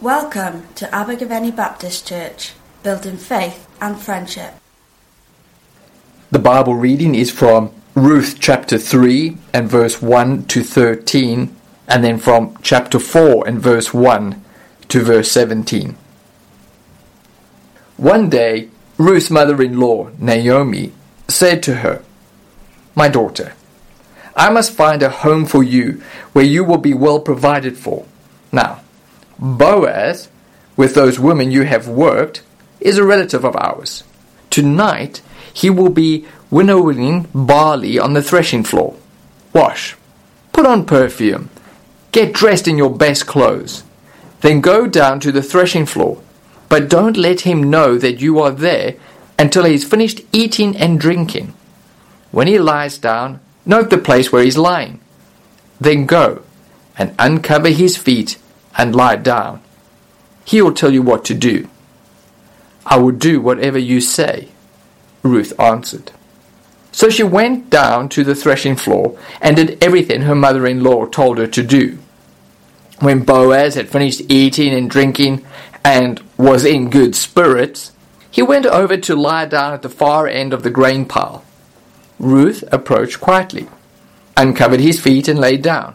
Welcome to Abergavenny Baptist Church, building faith and friendship. The Bible reading is from Ruth chapter 3 and verse 1 to 13, and then from chapter 4 and verse 1 to verse 17. One day, Ruth's mother in law, Naomi, said to her, My daughter, I must find a home for you where you will be well provided for. Now, Boaz, with those women you have worked, is a relative of ours. Tonight he will be winnowing barley on the threshing floor. Wash, put on perfume, get dressed in your best clothes. Then go down to the threshing floor, but don't let him know that you are there until he has finished eating and drinking. When he lies down, note the place where he's lying. Then go and uncover his feet and lie down. He will tell you what to do. I will do whatever you say, Ruth answered. So she went down to the threshing floor and did everything her mother in law told her to do. When Boaz had finished eating and drinking and was in good spirits, he went over to lie down at the far end of the grain pile. Ruth approached quietly, uncovered his feet, and lay down.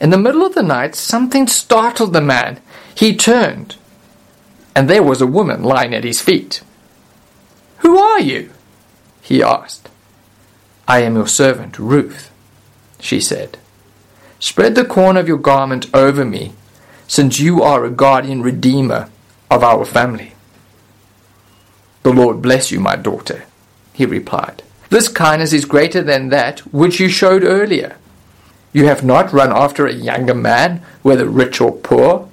In the middle of the night, something startled the man. He turned, and there was a woman lying at his feet. Who are you? he asked. I am your servant, Ruth, she said. Spread the corner of your garment over me, since you are a guardian redeemer of our family. The Lord bless you, my daughter, he replied. This kindness is greater than that which you showed earlier you have not run after a younger man, whether rich or poor.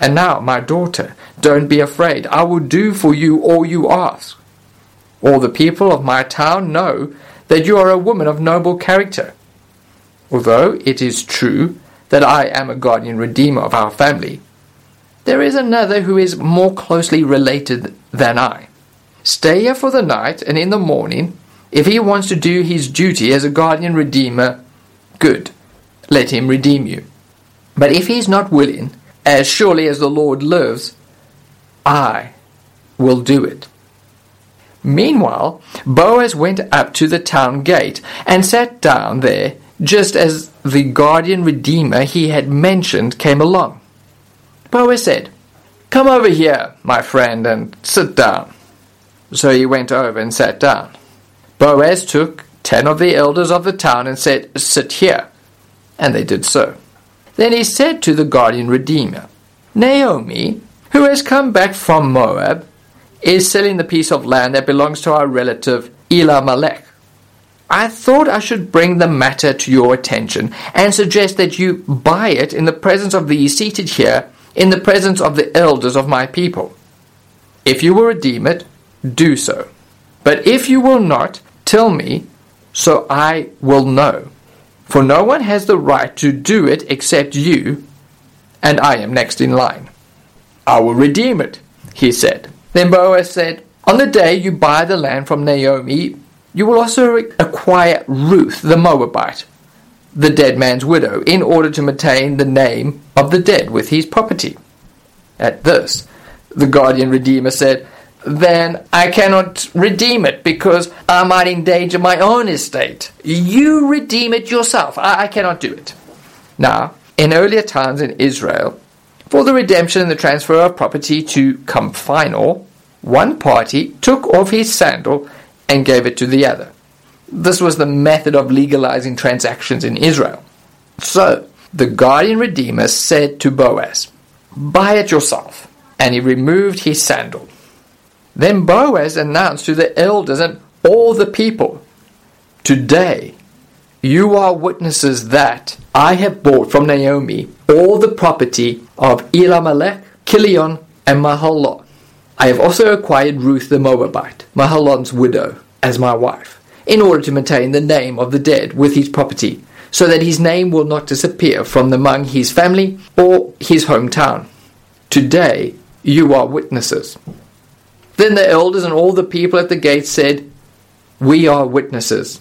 And now, my daughter, don't be afraid. I will do for you all you ask. All the people of my town know that you are a woman of noble character. Although it is true that I am a guardian redeemer of our family, there is another who is more closely related than I. Stay here for the night, and in the morning, if he wants to do his duty as a guardian redeemer, good, let him redeem you. But if he is not willing, as surely as the Lord lives, I will do it. Meanwhile, Boaz went up to the town gate and sat down there just as the guardian redeemer he had mentioned came along. Boaz said, Come over here, my friend, and sit down. So he went over and sat down. Boaz took ten of the elders of the town and said, Sit here. And they did so. Then he said to the guardian redeemer, Naomi, who has come back from Moab, is selling the piece of land that belongs to our relative Elimelech. I thought I should bring the matter to your attention and suggest that you buy it in the presence of these seated here, in the presence of the elders of my people. If you will redeem it, do so. But if you will not, tell me, so I will know. For no one has the right to do it except you, and I am next in line. I will redeem it, he said. Then Boaz said, On the day you buy the land from Naomi, you will also acquire Ruth the Moabite, the dead man's widow, in order to maintain the name of the dead with his property. At this, the guardian redeemer said, then I cannot redeem it because I might endanger my own estate. You redeem it yourself. I, I cannot do it. Now, in earlier times in Israel, for the redemption and the transfer of property to come final, one party took off his sandal and gave it to the other. This was the method of legalizing transactions in Israel. So, the guardian redeemer said to Boaz, Buy it yourself. And he removed his sandal. Then Boaz announced to the elders and all the people, Today you are witnesses that I have bought from Naomi all the property of Elimelech, Kilion, and Mahlon. I have also acquired Ruth the Moabite, Mahlon's widow, as my wife, in order to maintain the name of the dead with his property, so that his name will not disappear from among his family or his hometown. Today you are witnesses. Then the elders and all the people at the gate said, We are witnesses.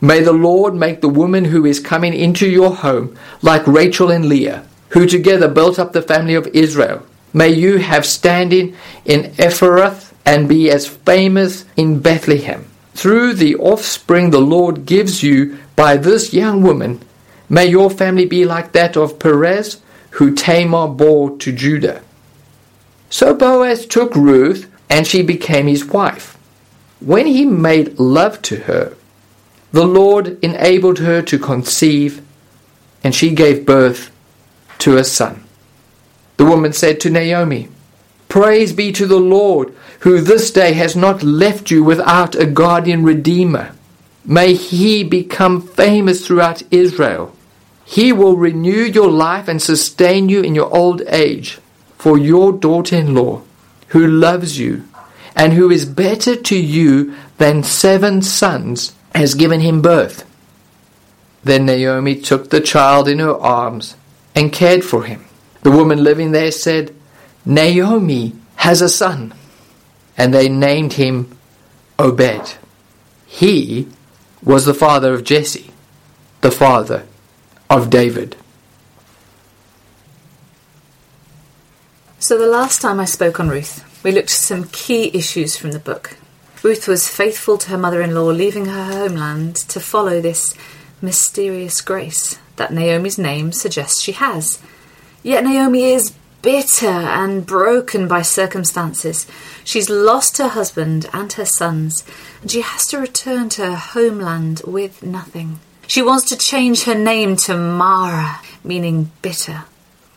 May the Lord make the woman who is coming into your home like Rachel and Leah, who together built up the family of Israel. may you have standing in Ephrath and be as famous in Bethlehem. Through the offspring the Lord gives you by this young woman, may your family be like that of Perez, who Tamar bore to Judah. So Boaz took Ruth, and she became his wife. When he made love to her, the Lord enabled her to conceive, and she gave birth to a son. The woman said to Naomi, Praise be to the Lord, who this day has not left you without a guardian redeemer. May he become famous throughout Israel. He will renew your life and sustain you in your old age. For your daughter in law, who loves you, and who is better to you than seven sons, has given him birth. Then Naomi took the child in her arms and cared for him. The woman living there said, Naomi has a son. And they named him Obed. He was the father of Jesse, the father of David. So, the last time I spoke on Ruth, we looked at some key issues from the book. Ruth was faithful to her mother in law, leaving her homeland to follow this mysterious grace that Naomi's name suggests she has. Yet Naomi is bitter and broken by circumstances. She's lost her husband and her sons, and she has to return to her homeland with nothing. She wants to change her name to Mara, meaning bitter.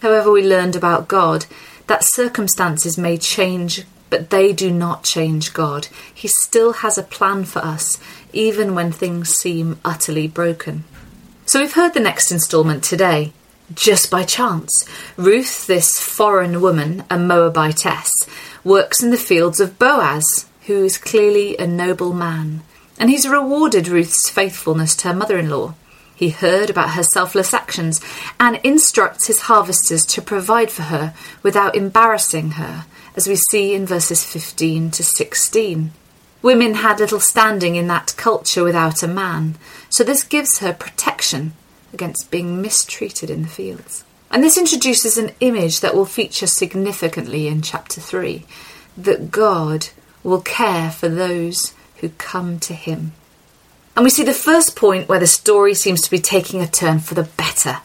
However, we learned about God that circumstances may change, but they do not change God. He still has a plan for us, even when things seem utterly broken. So we've heard the next instalment today. Just by chance, Ruth, this foreign woman, a Moabitess, works in the fields of Boaz, who is clearly a noble man, and he's rewarded Ruth's faithfulness to her mother in law. He heard about her selfless actions and instructs his harvesters to provide for her without embarrassing her, as we see in verses 15 to 16. Women had little standing in that culture without a man, so this gives her protection against being mistreated in the fields. And this introduces an image that will feature significantly in chapter 3 that God will care for those who come to Him. And we see the first point where the story seems to be taking a turn for the better.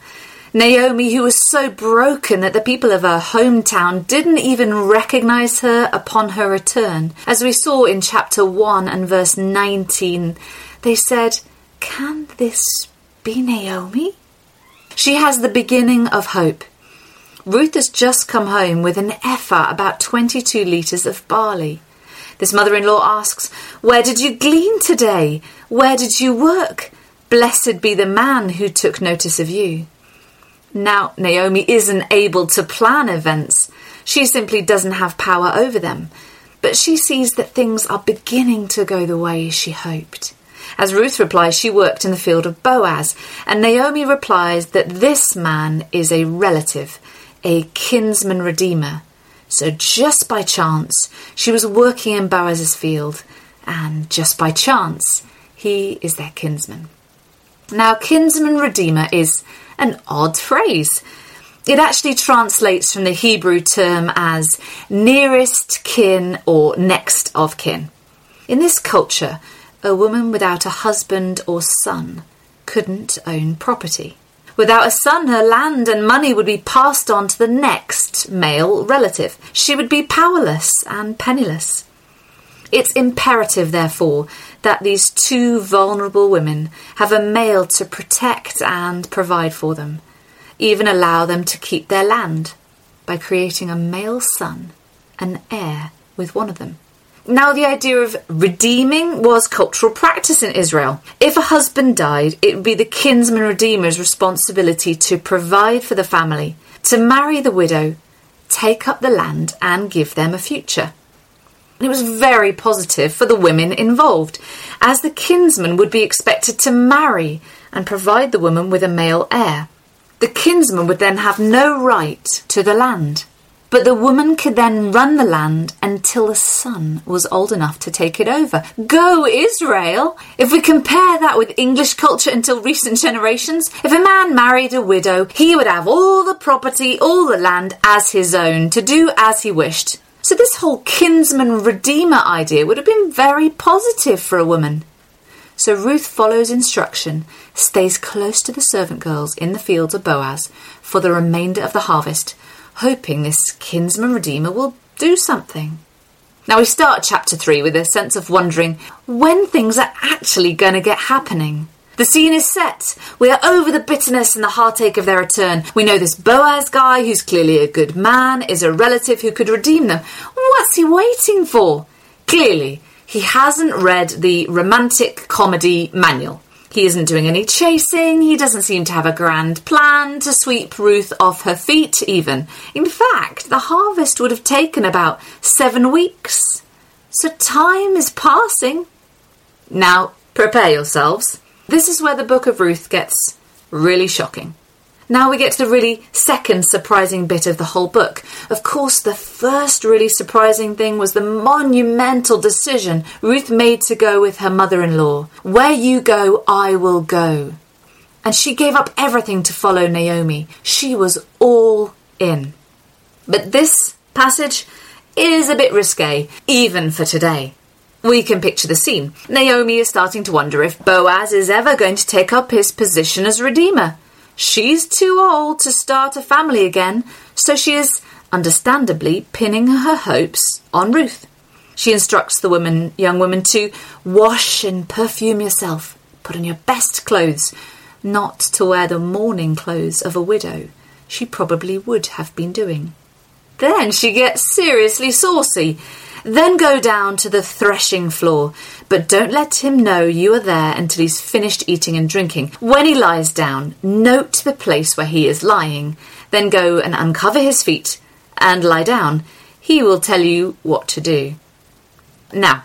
Naomi, who was so broken that the people of her hometown didn't even recognize her upon her return. As we saw in chapter 1 and verse 19, they said, Can this be Naomi? She has the beginning of hope. Ruth has just come home with an ephah, about 22 litres of barley. This mother in law asks, Where did you glean today? Where did you work? Blessed be the man who took notice of you. Now, Naomi isn't able to plan events. She simply doesn't have power over them. But she sees that things are beginning to go the way she hoped. As Ruth replies, she worked in the field of Boaz, and Naomi replies that this man is a relative, a kinsman redeemer. So just by chance, she was working in Boaz's field, and just by chance, he is their kinsman. Now, kinsman redeemer is an odd phrase. It actually translates from the Hebrew term as nearest kin or next of kin. In this culture, a woman without a husband or son couldn't own property. Without a son, her land and money would be passed on to the next male relative. She would be powerless and penniless. It's imperative, therefore, that these two vulnerable women have a male to protect and provide for them, even allow them to keep their land by creating a male son, an heir with one of them. Now, the idea of redeeming was cultural practice in Israel. If a husband died, it would be the kinsman redeemer's responsibility to provide for the family, to marry the widow, take up the land, and give them a future. It was very positive for the women involved, as the kinsman would be expected to marry and provide the woman with a male heir. The kinsman would then have no right to the land. But the woman could then run the land until the son was old enough to take it over. Go Israel! If we compare that with English culture until recent generations, if a man married a widow, he would have all the property, all the land as his own, to do as he wished. So this whole kinsman redeemer idea would have been very positive for a woman. So Ruth follows instruction, stays close to the servant girls in the fields of Boaz for the remainder of the harvest, hoping this kinsman redeemer will do something. Now we start chapter 3 with a sense of wondering when things are actually going to get happening. The scene is set. We are over the bitterness and the heartache of their return. We know this Boaz guy, who's clearly a good man, is a relative who could redeem them. What's he waiting for? Clearly, he hasn't read the romantic comedy manual. He isn't doing any chasing, he doesn't seem to have a grand plan to sweep Ruth off her feet, even. In fact, the harvest would have taken about seven weeks. So time is passing. Now, prepare yourselves. This is where the book of Ruth gets really shocking. Now we get to the really second surprising bit of the whole book. Of course, the first really surprising thing was the monumental decision Ruth made to go with her mother in law. Where you go, I will go. And she gave up everything to follow Naomi. She was all in. But this passage is a bit risque, even for today. We can picture the scene. Naomi is starting to wonder if Boaz is ever going to take up his position as Redeemer. She's too old to start a family again, so she is understandably pinning her hopes on Ruth. She instructs the woman, young woman to wash and perfume yourself, put on your best clothes, not to wear the mourning clothes of a widow. She probably would have been doing. Then she gets seriously saucy. Then go down to the threshing floor, but don't let him know you are there until he's finished eating and drinking. When he lies down, note the place where he is lying. Then go and uncover his feet and lie down. He will tell you what to do. Now,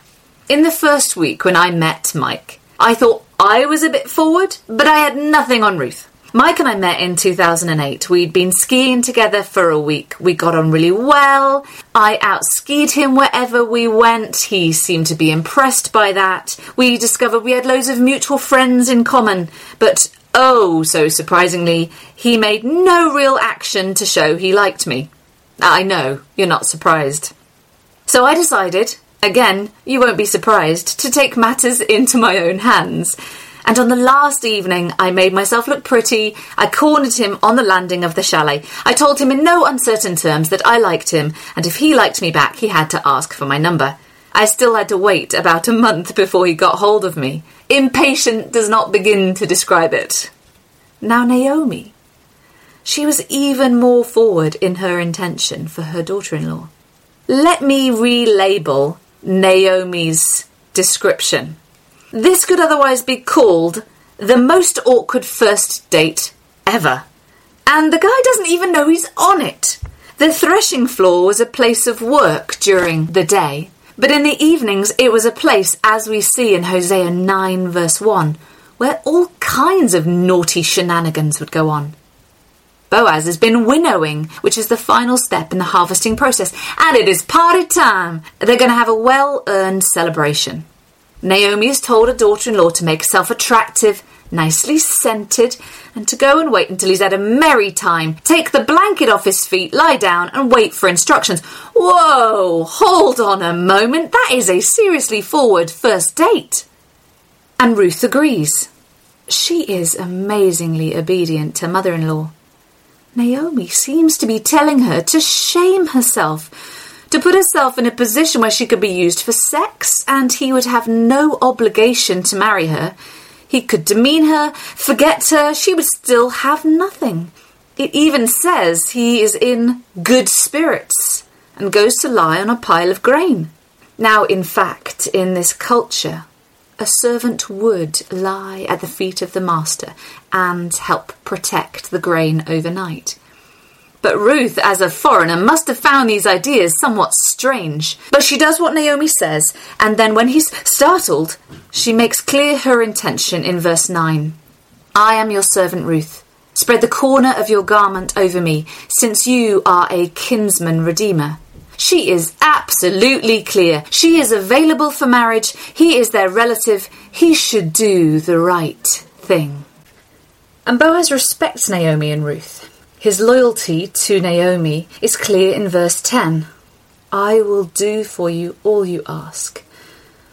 in the first week when I met Mike, I thought I was a bit forward, but I had nothing on Ruth. Mike and I met in 2008. We'd been skiing together for a week. We got on really well. I outskied him wherever we went. He seemed to be impressed by that. We discovered we had loads of mutual friends in common, but oh, so surprisingly, he made no real action to show he liked me. I know, you're not surprised. So I decided, again, you won't be surprised, to take matters into my own hands. And on the last evening, I made myself look pretty. I cornered him on the landing of the chalet. I told him in no uncertain terms that I liked him, and if he liked me back, he had to ask for my number. I still had to wait about a month before he got hold of me. Impatient does not begin to describe it. Now, Naomi. She was even more forward in her intention for her daughter in law. Let me relabel Naomi's description. This could otherwise be called the most awkward first date ever. And the guy doesn't even know he's on it. The threshing floor was a place of work during the day, but in the evenings it was a place, as we see in Hosea 9, verse 1, where all kinds of naughty shenanigans would go on. Boaz has been winnowing, which is the final step in the harvesting process, and it is party time. They're going to have a well earned celebration. Naomi has told her daughter in law to make herself attractive, nicely scented, and to go and wait until he's had a merry time. Take the blanket off his feet, lie down, and wait for instructions. Whoa, hold on a moment. That is a seriously forward first date. And Ruth agrees. She is amazingly obedient to mother in law. Naomi seems to be telling her to shame herself to put herself in a position where she could be used for sex and he would have no obligation to marry her. He could demean her, forget her, she would still have nothing. It even says he is in good spirits and goes to lie on a pile of grain. Now, in fact, in this culture, a servant would lie at the feet of the master and help protect the grain overnight. But Ruth, as a foreigner, must have found these ideas somewhat strange. But she does what Naomi says, and then when he's startled, she makes clear her intention in verse 9 I am your servant Ruth. Spread the corner of your garment over me, since you are a kinsman redeemer. She is absolutely clear. She is available for marriage. He is their relative. He should do the right thing. And Boaz respects Naomi and Ruth. His loyalty to Naomi is clear in verse 10 I will do for you all you ask.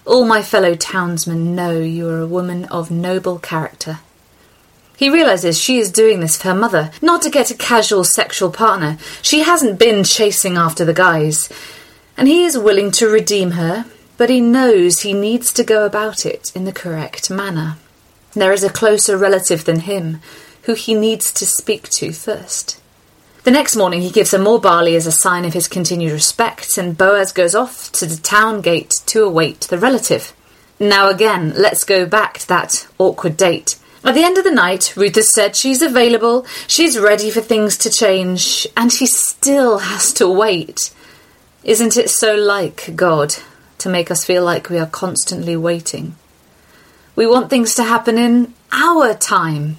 All my fellow townsmen know you are a woman of noble character. He realizes she is doing this for her mother, not to get a casual sexual partner. She hasn't been chasing after the guys. And he is willing to redeem her, but he knows he needs to go about it in the correct manner. There is a closer relative than him who he needs to speak to first. The next morning, he gives her more barley as a sign of his continued respect, and Boaz goes off to the town gate to await the relative. Now, again, let's go back to that awkward date. At the end of the night, Ruth has said she's available, she's ready for things to change, and he still has to wait. Isn't it so like God to make us feel like we are constantly waiting? We want things to happen in our time,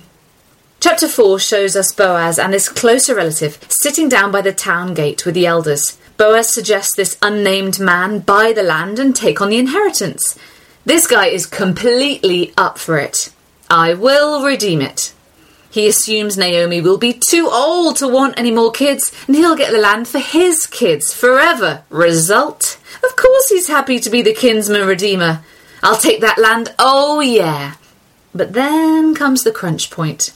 Chapter 4 shows us Boaz and his closer relative sitting down by the town gate with the elders. Boaz suggests this unnamed man buy the land and take on the inheritance. This guy is completely up for it. I will redeem it. He assumes Naomi will be too old to want any more kids and he'll get the land for his kids forever. Result? Of course he's happy to be the kinsman redeemer. I'll take that land, oh yeah. But then comes the crunch point.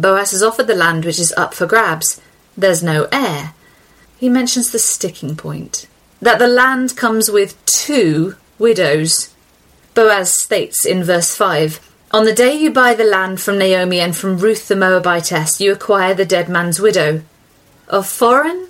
Boaz has offered the land which is up for grabs. There's no heir. He mentions the sticking point that the land comes with two widows. Boaz states in verse 5 On the day you buy the land from Naomi and from Ruth the Moabitess, you acquire the dead man's widow. A foreign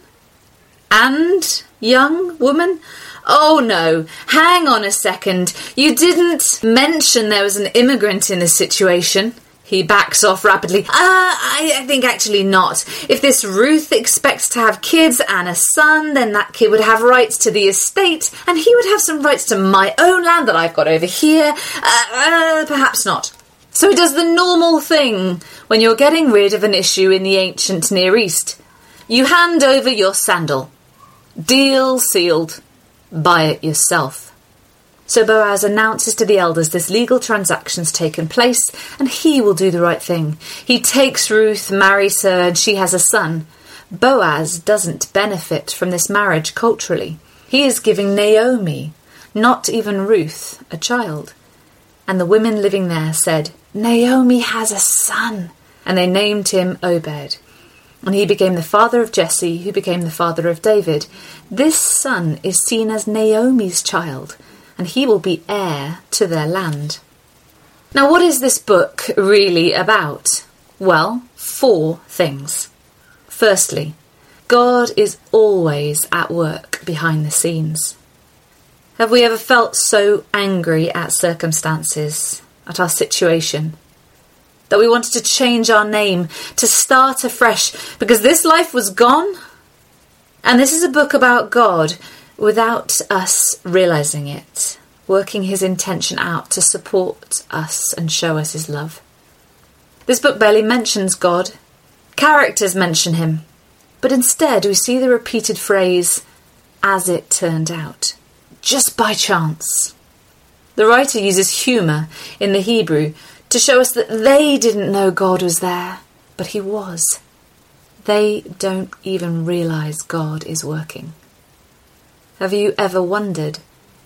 and young woman? Oh no, hang on a second. You didn't mention there was an immigrant in the situation. He backs off rapidly. Uh, I, I think actually not. If this Ruth expects to have kids and a son, then that kid would have rights to the estate, and he would have some rights to my own land that I've got over here. Uh, uh, perhaps not. So he does the normal thing when you're getting rid of an issue in the ancient Near East. You hand over your sandal. Deal sealed. Buy it yourself. So Boaz announces to the elders this legal transaction's taken place, and he will do the right thing. He takes Ruth, marries her, and she has a son. Boaz doesn't benefit from this marriage culturally. He is giving Naomi, not even Ruth, a child. And the women living there said, Naomi has a son. And they named him Obed. And he became the father of Jesse, who became the father of David. This son is seen as Naomi's child and he will be heir to their land. Now, what is this book really about? Well, four things. Firstly, God is always at work behind the scenes. Have we ever felt so angry at circumstances, at our situation, that we wanted to change our name, to start afresh, because this life was gone? And this is a book about God without us realizing it, working his intention out to support us and show us his love. This book barely mentions God. Characters mention him, but instead we see the repeated phrase, as it turned out, just by chance. The writer uses humour in the Hebrew to show us that they didn't know God was there, but he was. They don't even realise God is working. Have you ever wondered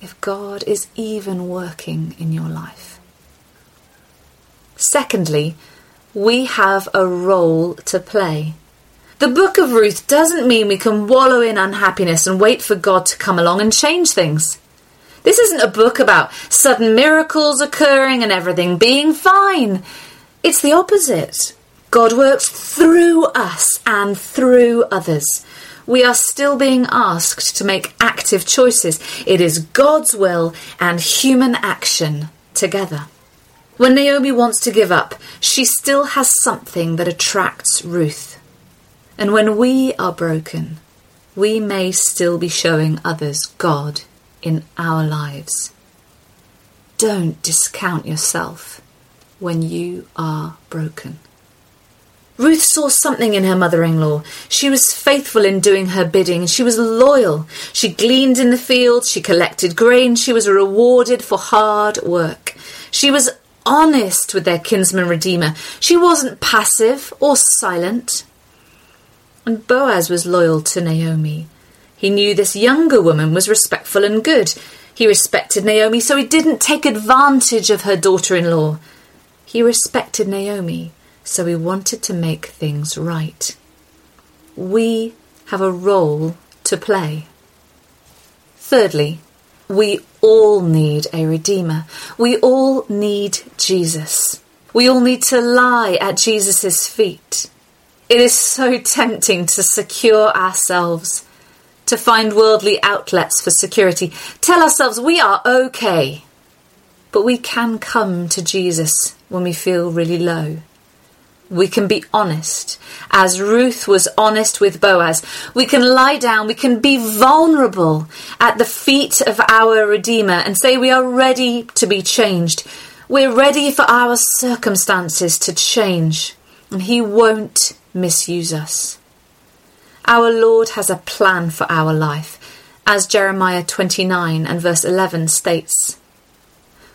if God is even working in your life? Secondly, we have a role to play. The book of Ruth doesn't mean we can wallow in unhappiness and wait for God to come along and change things. This isn't a book about sudden miracles occurring and everything being fine. It's the opposite. God works through us and through others we are still being asked to make active choices. It is God's will and human action together. When Naomi wants to give up, she still has something that attracts Ruth. And when we are broken, we may still be showing others God in our lives. Don't discount yourself when you are broken. Ruth saw something in her mother in law. She was faithful in doing her bidding. She was loyal. She gleaned in the fields. She collected grain. She was rewarded for hard work. She was honest with their kinsman redeemer. She wasn't passive or silent. And Boaz was loyal to Naomi. He knew this younger woman was respectful and good. He respected Naomi, so he didn't take advantage of her daughter in law. He respected Naomi so we wanted to make things right. We have a role to play. Thirdly, we all need a Redeemer. We all need Jesus. We all need to lie at Jesus' feet. It is so tempting to secure ourselves, to find worldly outlets for security, tell ourselves we are okay. But we can come to Jesus when we feel really low. We can be honest, as Ruth was honest with Boaz. We can lie down, we can be vulnerable at the feet of our Redeemer and say we are ready to be changed. We're ready for our circumstances to change, and He won't misuse us. Our Lord has a plan for our life, as Jeremiah 29 and verse 11 states.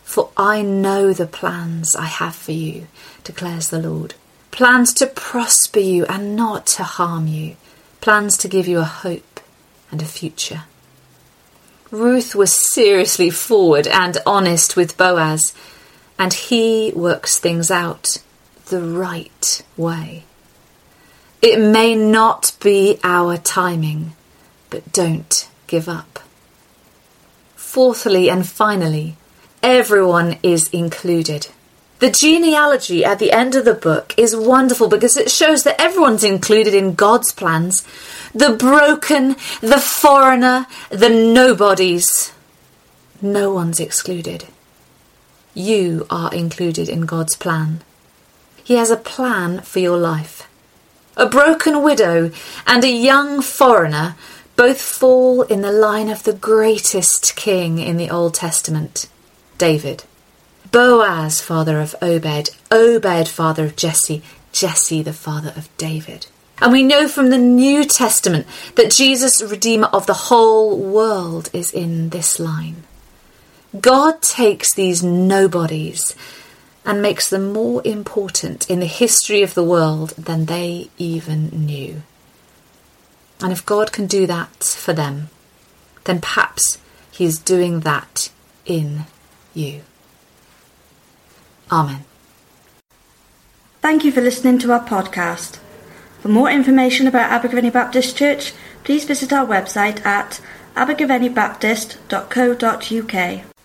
For I know the plans I have for you, declares the Lord plans to prosper you and not to harm you, plans to give you a hope and a future. Ruth was seriously forward and honest with Boaz, and he works things out the right way. It may not be our timing, but don't give up. Fourthly and finally, everyone is included. The genealogy at the end of the book is wonderful because it shows that everyone's included in God's plans. The broken, the foreigner, the nobodies. No one's excluded. You are included in God's plan. He has a plan for your life. A broken widow and a young foreigner both fall in the line of the greatest king in the Old Testament, David. Boaz, father of Obed, Obed, father of Jesse, Jesse, the father of David. And we know from the New Testament that Jesus, Redeemer of the whole world, is in this line. God takes these nobodies and makes them more important in the history of the world than they even knew. And if God can do that for them, then perhaps He is doing that in you. Amen. Thank you for listening to our podcast. For more information about Abergavenny Baptist Church, please visit our website at abergavennybaptist.co.uk.